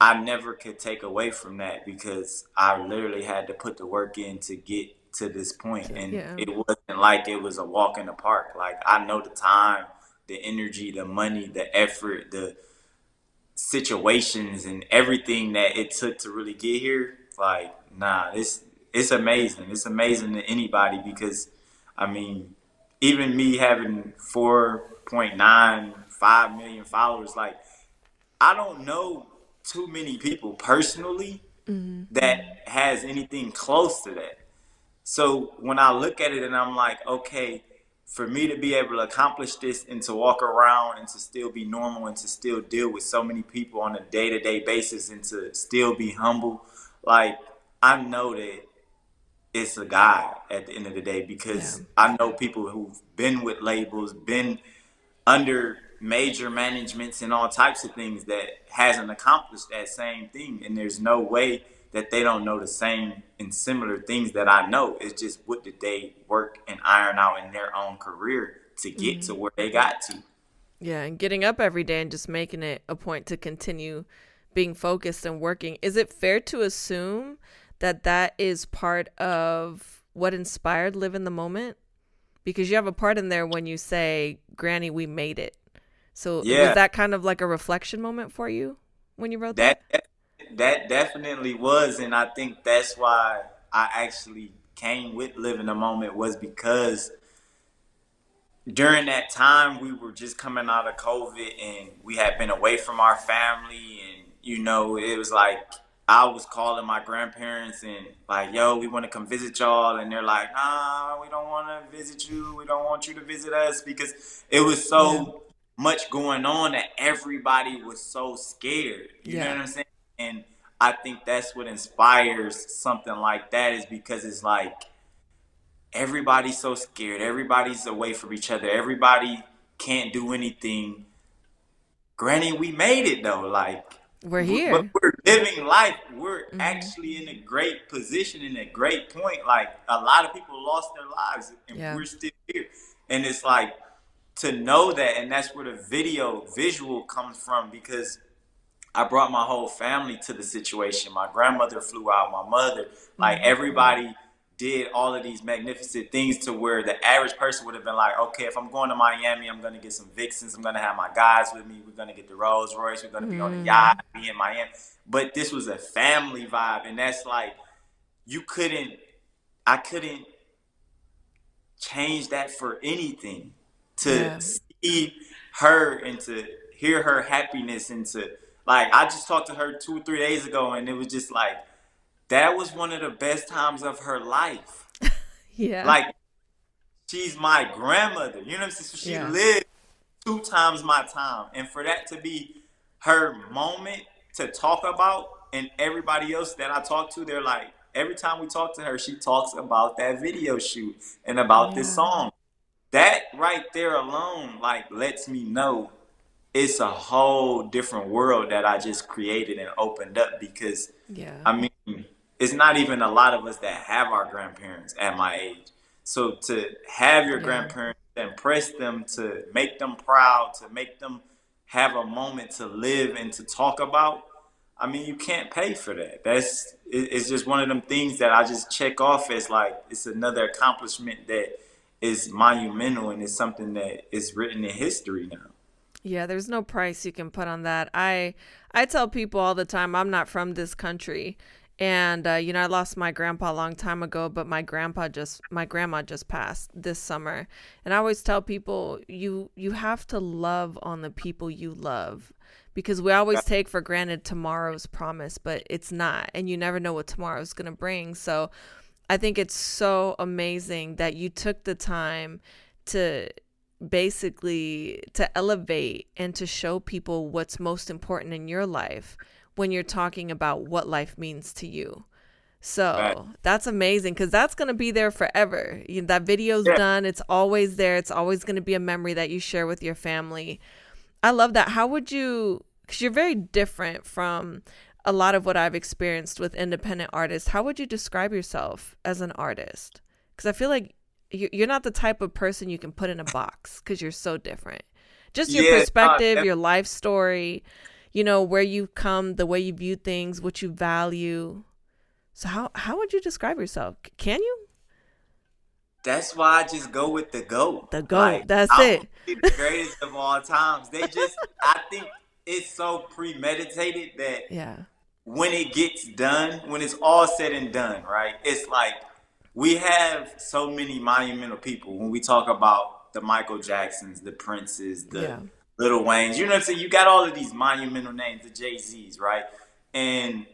I never could take away from that because I literally had to put the work in to get to this. And yeah. it wasn't like it was a walk in the park. Like, I know the time the energy, the money, the effort, the situations and everything that it took to really get here, like, nah, it's it's amazing. It's amazing to anybody because I mean, even me having 4.95 million followers, like I don't know too many people personally mm-hmm. that has anything close to that. So when I look at it and I'm like, okay, for me to be able to accomplish this and to walk around and to still be normal and to still deal with so many people on a day to day basis and to still be humble, like I know that it's a guy at the end of the day because yeah. I know people who've been with labels, been under major managements and all types of things that hasn't accomplished that same thing. And there's no way that they don't know the same and similar things that I know. It's just what did they work and iron out in their own career to get mm-hmm. to where they got to. Yeah, and getting up every day and just making it a point to continue being focused and working. Is it fair to assume that that is part of what inspired Live in the Moment? because you have a part in there when you say, "Granny, we made it." So Yeah. was that kind of like a reflection moment for you when you wrote that? that that definitely was and i think that's why i actually came with living the moment was because during that time we were just coming out of covid and we had been away from our family. And you know it was like i was calling my grandparents and like yo we want to come visit y'all. And they're like nah we don't want to visit you. We don't want you to visit us. Because it was so much going on that everybody was so scared. You know what i'm saying and I think that's what inspires something like that is because it's like everybody's so scared. Everybody's away from each other. Everybody can't do anything. Granny, we made it though. Like We're but here. we're living life. We're mm-hmm. actually in a great position, in a great point. Like a lot of people lost their lives, and Yeah. we're still here. And it's like to know that, and that's where the video visual comes from because I brought my whole family to the situation. My grandmother flew out, my mother, mm-hmm. like everybody did all of these magnificent things to where the average person would have been like, okay, if I'm going to Miami, I'm gonna get some Vixens, I'm gonna have my guys with me, we're gonna get the Rolls Royce, we're gonna be on the mm-hmm. yacht, be in Miami. But this was a family vibe, and that's like you couldn't I couldn't change that for anything. To Yeah. see her and to hear her happiness and to like I just talked to her two or three days ago and it was just like that was one of the best times of her life. Yeah. Like she's my grandmother. You know what I'm saying? So she Yeah. lived two times my time. And for that to be her moment to talk about and everybody else that I talk to, they're like, every time we talk to her, she talks about that video shoot and about this song. That right there alone, like, lets me know it's a whole different world that I just created and opened up because yeah. I mean, it's not even a lot of us that have our grandparents at my age. So to have your Yeah. grandparents, impress them, to make them proud, to make them have a moment to live and to talk about, I mean, you can't pay for that. That's it's just one of them things that I just check off as like it's another accomplishment that is monumental and it's something that is written in history now. Yeah, there's no price you can put on that. I I tell people all the time I'm not from this country. And uh, you know, I lost my grandpa a long time ago, but my grandpa just my grandma just passed this summer. And I always tell people you you have to love on the people you love because we always take for granted tomorrow's promise, but it's not. And you never know what tomorrow's going to bring. So I think it's so amazing that you took the time to basically to elevate and to show people what's most important in your life when you're talking about what life means to you. So Right. that's amazing because that's going to be there forever. You that video's Yeah. done. It's always there. It's always going to be a memory that you share with your family. I love that. How would you, because you're very different from a lot of what I've experienced with independent artists. How would you describe yourself as an artist? Because I feel like you're not the type of person you can put in a box because you're so different. Just your Yeah, perspective, def- your life story, you know, where you've come, the way you view things, what you value. So how how would you describe yourself? Can you? That's why I just go with the GOAT. The GOAT, that's I it. the greatest of all times. They just, I think it's so premeditated that Yeah. when it gets done, when it's all said and done, right? It's like we have so many monumental people when we talk about the Michael Jacksons, the Princes, the Yeah. Lil Waynes. You know what I'm saying? You got all of these monumental names, the Jay Z's, right? And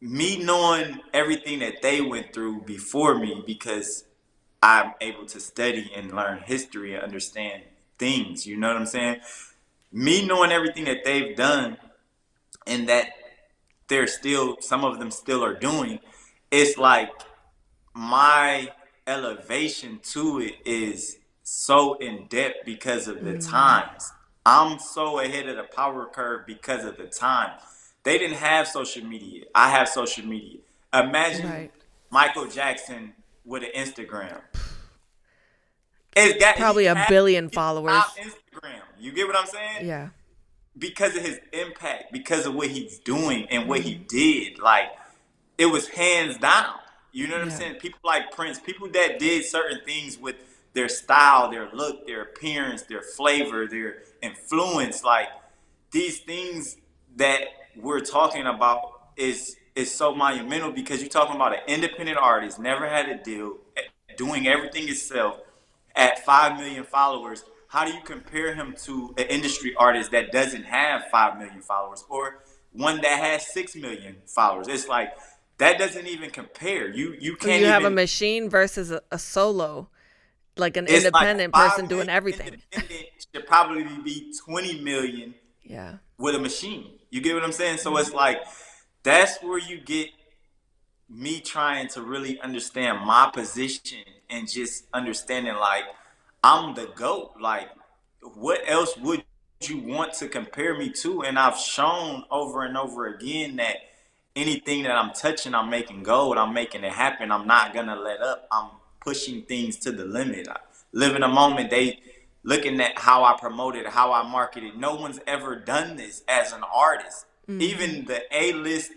me knowing everything that they went through before me because I'm able to study and learn history and understand things. You know what I'm saying? Me knowing everything that they've done and that they're still, some of them still are doing, it's like my elevation to it is so in depth because of the mm-hmm. times. I'm so ahead of the power curve because of the time. They didn't have social media. I have social media. Imagine Right. Michael Jackson with an Instagram. It's got Probably a billion followers. Instagram. You get what I'm saying? Yeah. because of his impact, because of what he's doing and what he mm-hmm. did, like it was hands down. You know what Yeah. I'm saying? People like Prince, people that did certain things with their style, their look, their appearance, their flavor, their influence, like these things that we're talking about is is so monumental because you're talking about an independent artist, never had a deal, eh, doing everything itself at five million followers. How do you compare him to an industry artist that doesn't have five million followers or one that has six million followers? It's like that doesn't even compare. You you can't. You have even, a machine versus a, a solo, like an independent like person doing everything. Should probably be twenty million. Yeah. With a machine, you get what I'm saying. So mm-hmm. it's like that's where you get me trying to really understand my position and just understanding like I'm the goat. Like, what else would you want to compare me to? And I've shown over and over again that anything that I'm touching, I'm making gold. I'm making it happen. I'm not gonna let up. I'm pushing things to the limit. I live in a moment. They looking at how I promoted, how I marketed. No one's ever done this as an artist. Mm-hmm. Even the A-list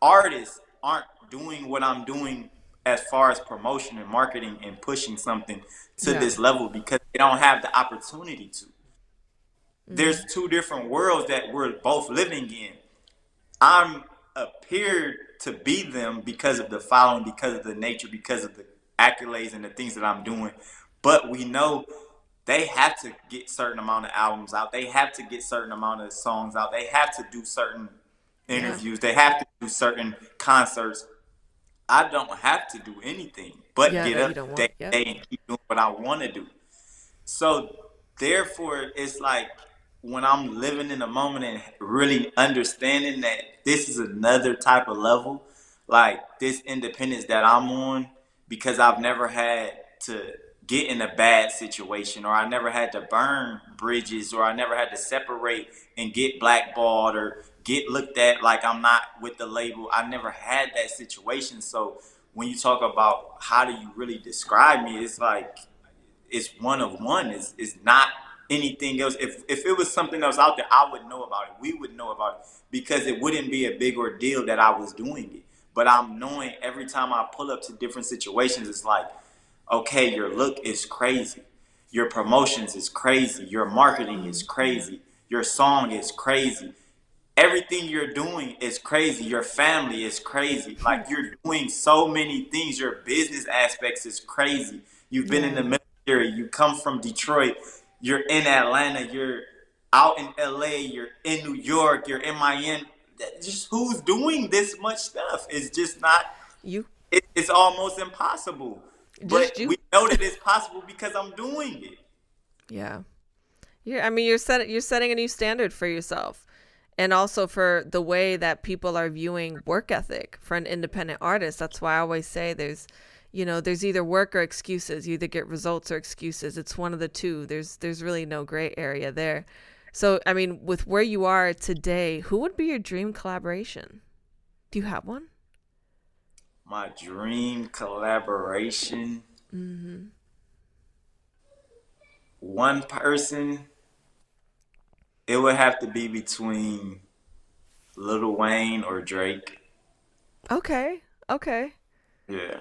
artists aren't doing what I'm doing as far as promotion and marketing and pushing something to yeah. this level because they don't have the opportunity to. Mm-hmm. There's two different worlds that we're both living in. I'm appeared to be them because of the following, because of the nature, because of the accolades and the things that I'm doing. But we know they have to get certain amount of albums out. They have to get certain amount of songs out. They have to do certain interviews. Yeah. They have to do certain concerts. I don't have to do anything but yeah, get up day to day and keep doing what I want to do. So therefore, it's like when I'm living in the moment and really understanding that this is another type of level, like this independence that I'm on, because I've never had to get in a bad situation or I never had to burn bridges or I never had to separate and get blackballed or get looked at like I'm not with the label. I never had that situation. So when you talk about how do you really describe me, it's like it's one of one. It's, it's not anything else. If if it was something else out there, I would know about it. We would know about it because it wouldn't be a big ordeal that I was doing it. But I'm knowing every time I pull up to different situations, it's like, okay, your look is crazy. Your promotions is crazy. Your marketing is crazy. Your song is crazy. Everything you're doing is crazy. Your family is crazy. Like you're doing so many things. Your business aspects is crazy. You've been in the military. You come from Detroit you're in Atlanta, you're out in LA, you're in New York, you're in Miami. Just who's doing this much stuff? It's just not you. It, it's almost impossible. Just but you. we know that it's possible because I'm doing it. Yeah. Yeah, I mean you're set you're setting a new standard for yourself. And also for the way that people are viewing work ethic for an independent artist. That's why I always say there's you know there's either work or excuses you either get results or excuses it's one of the two there's there's really no gray area there so i mean with where you are today who would be your dream collaboration do you have one my dream collaboration mm-hmm. one person it would have to be between Lil Wayne or Drake. Okay. Okay. Yeah.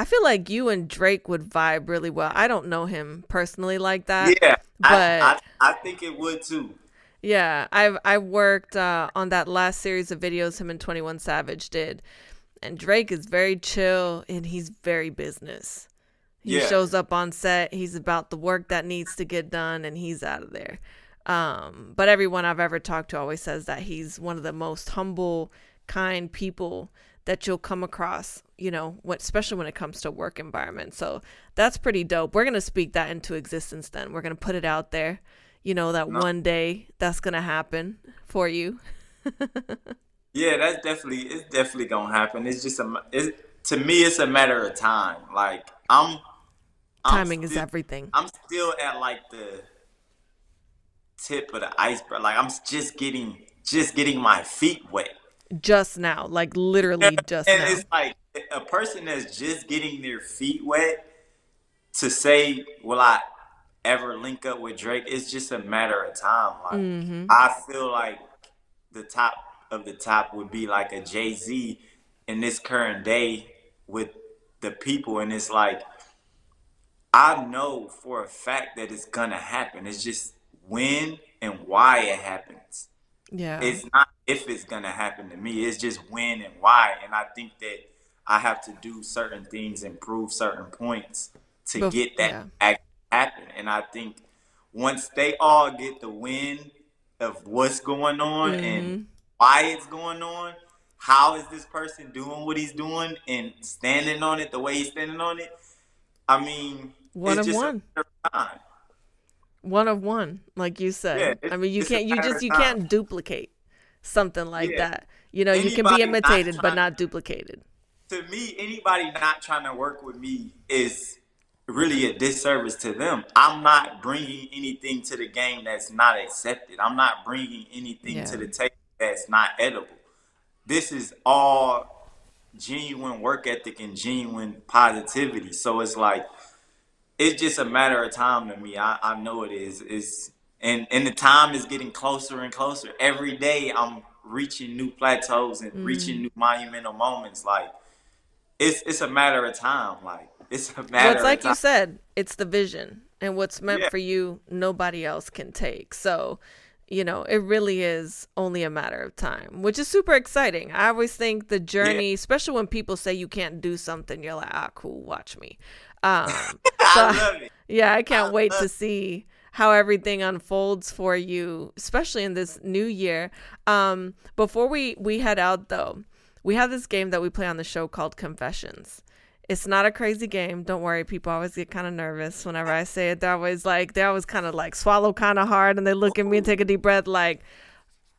I feel like you and Drake would vibe really well. I don't know him personally like that. Yeah, but I, I, I think it would too. Yeah, I've I worked uh, on that last series of videos him and Twenty One Savage did, and Drake is very chill and he's very business. He yeah. shows up on set. He's about the work that needs to get done, and he's out of there. Um, but everyone I've ever talked to always says that he's one of the most humble, kind people that you'll come across, you know, what, especially when it comes to work environment. So that's pretty dope. We're going to speak that into existence then. We're going to put it out there, you know, that no. one day that's going to happen for you. yeah, that's definitely, it's definitely going to happen. It's just a, it's, to me, it's a matter of time. Like, I'm, timing I'm still, is everything. I'm still at like the tip of the iceberg. Like, I'm just getting, just getting my feet wet just now, like literally just now. and now. it's like a person that's just getting their feet wet to say, "Will I ever link up with Drake?" It's just a matter of time. Like mm-hmm. I feel like the top of the top would be like a Jay Z in this current day with the people, and it's like I know for a fact that it's gonna happen. It's just when and why it happens. Yeah. It's not if it's gonna happen to me. It's just when and why. And I think that I have to do certain things and prove certain points to Bef- get that yeah. happen. And I think once they all get the win of what's going on Mm-hmm. and why it's going on, how is this person doing what he's doing and standing on it the way he's standing on it? I mean, One it's of just one. one of one, like you said. it's- I mean, you can't you just you can't duplicate something like Yeah. that. You know, you can be Anybody not imitated but not duplicated. to me, anybody not trying to work with me is really a disservice to them. I'm not bringing anything to the game that's not accepted. I'm not bringing anything Yeah. to the table that's not edible. This is all genuine work ethic and genuine positivity. So it's like it's just a matter of time to me. I, I know it is. It's and and the time is getting closer and closer. Every day I'm reaching new plateaus and reaching new monumental moments. Like it's it's a matter of time. Like it's a matter Well, it's like you said, it's the vision and what's meant Yeah. for you, nobody else can take. So, you know, it really is only a matter of time, which is super exciting. I always think the journey, especially when people say you can't do something, you're like, ah, cool, watch me. Um, so I love it. yeah, I can't wait to see how everything unfolds for you, especially in this new year. Um, before we we head out though, we have this game that we play on the show called Confessions. It's not a crazy game. Don't worry. People always get kind of nervous whenever I say it. They're always like, they always kind of like swallow kind of hard and they look at me and take a deep breath, like,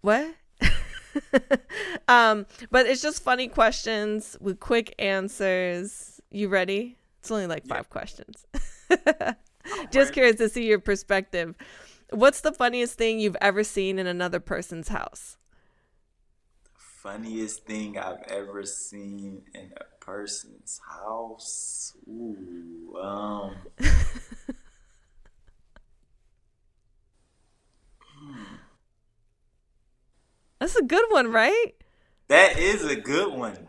what? um, but it's just funny questions with quick answers. You ready? It's only like five questions. just curious to see your perspective. What's the funniest thing you've ever seen in another person's house? Funniest thing I've ever seen in a person's house. Ooh, um. That's a good one, right? That is a good one.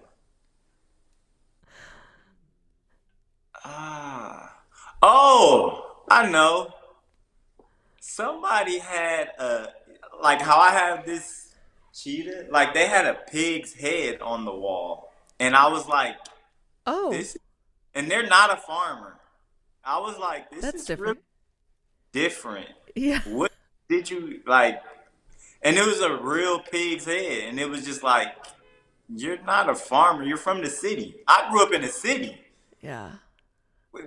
Ah. Oh, I know. Somebody had a like how I have this cheetah, like they had a pig's head on the wall. And I was like, Oh, this and they're not a farmer. I was like, this that's is different. really different. Yeah. What did you like? And it was a real pig's head, and it was just like, you're not a farmer. You're from the city. I grew up in the city. Yeah.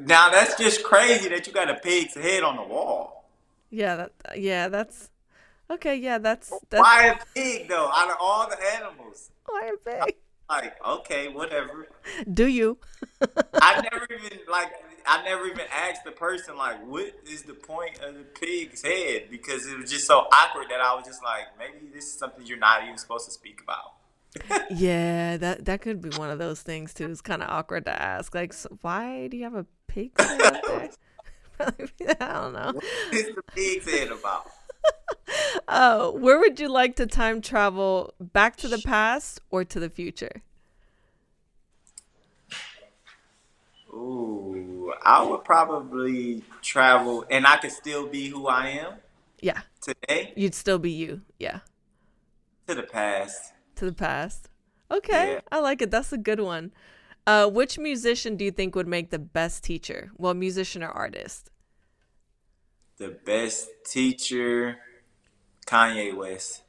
Now that's just crazy that you got a pig's head on the wall. Yeah, that yeah, that's okay, yeah, that's that's Why a pig though? Out of all the animals, why a pig. like okay, whatever. Do you? I never even like. I never even asked the person like, what is the point of the pig's head? Because it was just so awkward that I was just like, maybe this is something you're not even supposed to speak about. Yeah, that that could be one of those things too. It's kind of awkward to ask. Like, so why do you have a pig head up there? I don't know. What is the pig's head about? Oh, where would you like to time travel? Back to the past or to the future? Ooh, I would probably travel, and I could still be who I am Yeah, today you'd still be you. Yeah, to the past. to the past. Okay, Yeah. I like it. That's a good one. Uh, which musician do you think would make the best teacher? Well, musician or artist? The best teacher, Kanye West.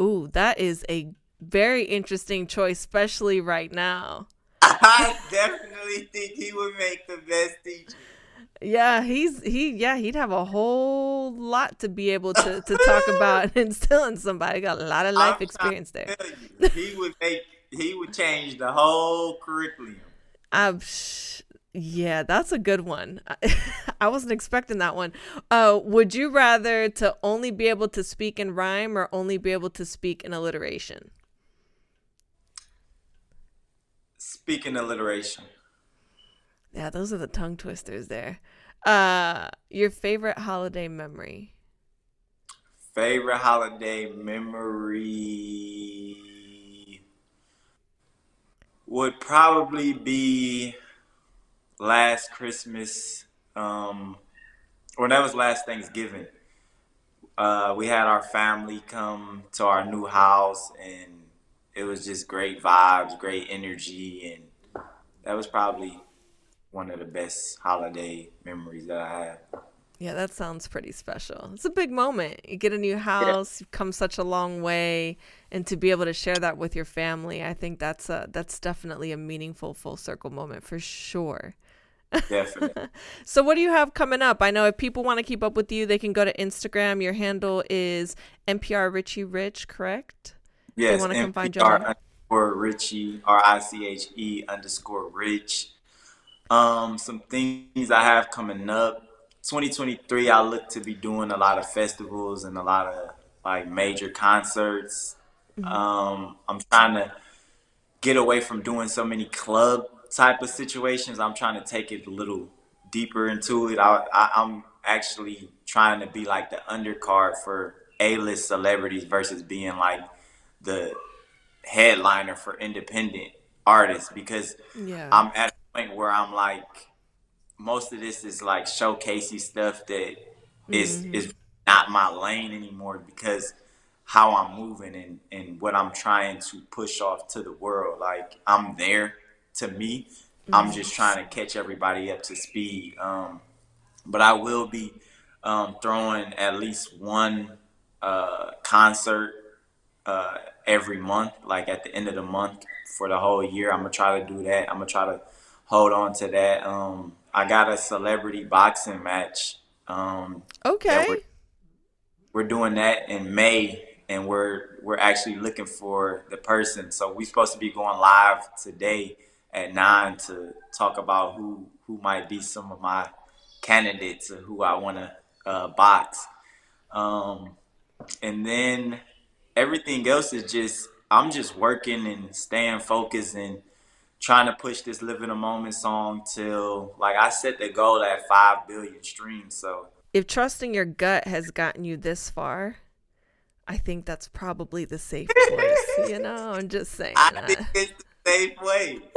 Ooh, that is a very interesting choice, especially right now. I definitely think he would make the best teacher. Yeah, he's he yeah, he'd have a whole lot to be able to to talk about and instilling somebody. Got a lot of life I'm experience there. you, he would make. He would change the whole curriculum. Um, yeah, that's a good one. I wasn't expecting that one. Uh, would you rather to only be able to speak in rhyme or only be able to speak in alliteration? Speaking alliteration, Yeah, those are the tongue twisters there. Uh, your favorite holiday memory? favorite holiday memory would probably be last Christmas Um, or that was last Thanksgiving. Uh, we had our family come to our new house, and it was just great vibes, great energy, and that was probably one of the best holiday memories that I have. Yeah, that sounds pretty special. It's a big moment. You get a new house, you've come such a long way, and to be able to share that with your family, I think that's a that's definitely a meaningful full circle moment for sure. Definitely. so what do you have coming up? I know if people want to keep up with you, they can go to Instagram. Your handle is MPR Riche Rich, correct? Yes, want to come find you MPR underscore Riche, R I C H E underscore Rich. Um, some things I have coming up. 2023, I look to be doing a lot of festivals and a lot of like major concerts. Um, I'm trying to get away from doing so many club type of situations. I'm trying to take it a little deeper into it. I, I, I'm actually trying to be like the undercard for A-list celebrities versus being like the headliner for independent artists because Yeah. I'm at a point where I'm like, most of this is like showcasey stuff that is is not my lane anymore because how I'm moving and, and what I'm trying to push off to the world. Like I'm there to me. I'm just trying to catch everybody up to speed. Um, but I will be um, throwing at least one uh, concert uh, every month, like at the end of the month for the whole year. I'm gonna try to do that. I'm gonna try to hold on to that. Um, I got a celebrity boxing match. Um, Okay. we're, we're doing that in May, and we're we're actually looking for the person. So we're supposed to be going live today at nine to talk about who who might be some of my candidates or who I want to uh, box. Um, and then everything else is just I'm just working and staying focused and trying to push this "Live in a Moment" song till like I set the goal at five billion streams. So if trusting your gut has gotten you this far, I think that's probably the safe choice. you know, I'm just saying. I that. think it's the safe way.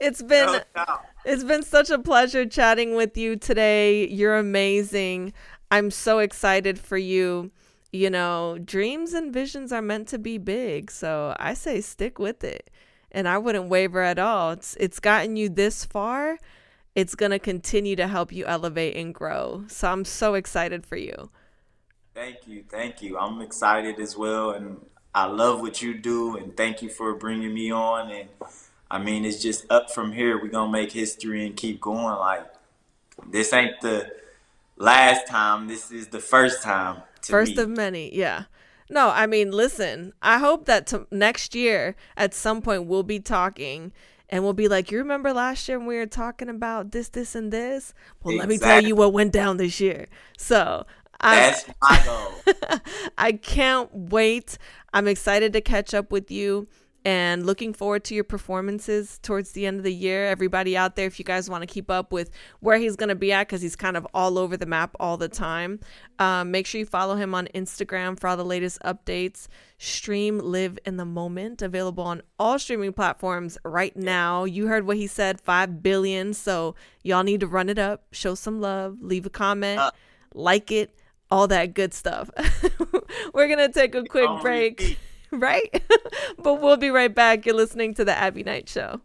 It's been No it's been such a pleasure chatting with you today. You're amazing. I'm so excited for you. You know, dreams and visions are meant to be big, so I say stick with it. And I wouldn't waver at all. It's it's gotten you this far. It's going to continue to help you elevate and grow. So I'm so excited for you. Thank you, thank you. I'm excited as well, and I love what you do. And thank you for bringing me on. And I mean, it's just up from here. We're gonna make history and keep going. Like this ain't the last time. This is the first time. To First me. of many, yeah. No, I mean, listen, I hope that to next year at some point we'll be talking and we'll be like, you remember last year when we were talking about this, this, and this? Well, let me tell you what went down this year. So I, That's my goal. I can't wait. I'm excited to catch up with you and looking forward to your performances towards the end of the year. Everybody out there, if you guys want to keep up with where he's going to be at, because he's kind of all over the map all the time, um, make sure you follow him on Instagram for all the latest updates. Stream Live in the Moment, available on all streaming platforms right now. You heard what he said 5 billion. So y'all need to run it up, show some love, leave a comment, like it, all that good stuff. We're going to take a quick break repeat. right? but we'll be right back. You're listening to the Abbie Knights Show.